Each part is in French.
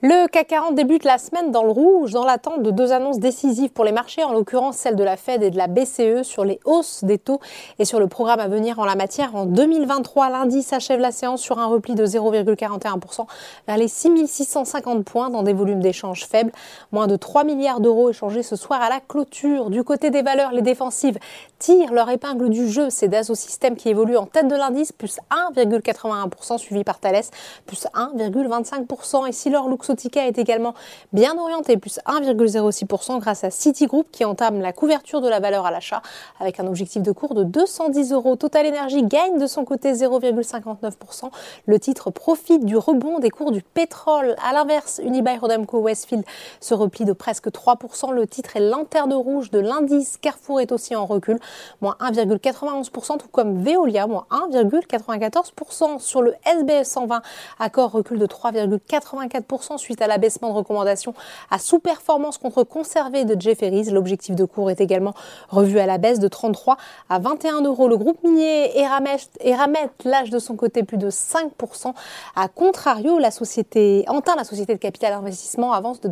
Le CAC 40 débute la semaine dans le rouge, dans l'attente de deux annonces décisives pour les marchés, en l'occurrence celle de la Fed et de la BCE sur les hausses des taux et sur le programme à venir en la matière. En 2023, lundi s'achève la séance sur un repli de 0,41% vers les 6650 points dans des volumes d'échanges faibles. Moins de 3 milliards d'euros échangés ce soir à la clôture. Du côté des valeurs, les défensives tirent leur épingle du jeu. C'est Dassault Systèmes qui évolue en tête de l'indice, plus 1,81%, suivi par Thales, plus 1,25%. Et si leur Sotica est également bien orienté, plus 1,06% grâce à Citigroup qui entame la couverture de la valeur à l'achat avec un objectif de cours de 210 euros. Total Energy gagne de son côté 0,59%. Le titre profite du rebond des cours du pétrole. À l'inverse, Unibail Rodamco Westfield se replie de presque 3%. Le titre est lanterne rouge de l'indice. Carrefour est aussi en recul, moins 1,91%, tout comme Veolia, moins 1,94%. Sur le SBF 120, accord recul de 3,84% suite à l'abaissement de recommandation à sous-performance contre conservé de Jefferies. L'objectif de cours est également revu à la baisse de 33 à 21 euros. Le groupe minier Eramet lâche de son côté plus de 5%. À contrario, la société Antin, la société de capital investissement, avance de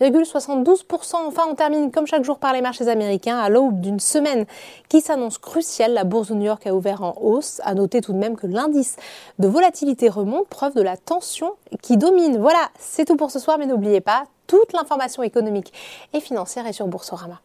2,72%. Enfin, on termine comme chaque jour par les marchés américains à l'aube d'une semaine qui s'annonce cruciale. La bourse de New York a ouvert en hausse. À noter tout de même que l'indice de volatilité remonte, preuve de la tension qui domine. Voilà, c'est tout pour ce soir, mais n'oubliez pas, toute l'information économique et financière est sur Boursorama.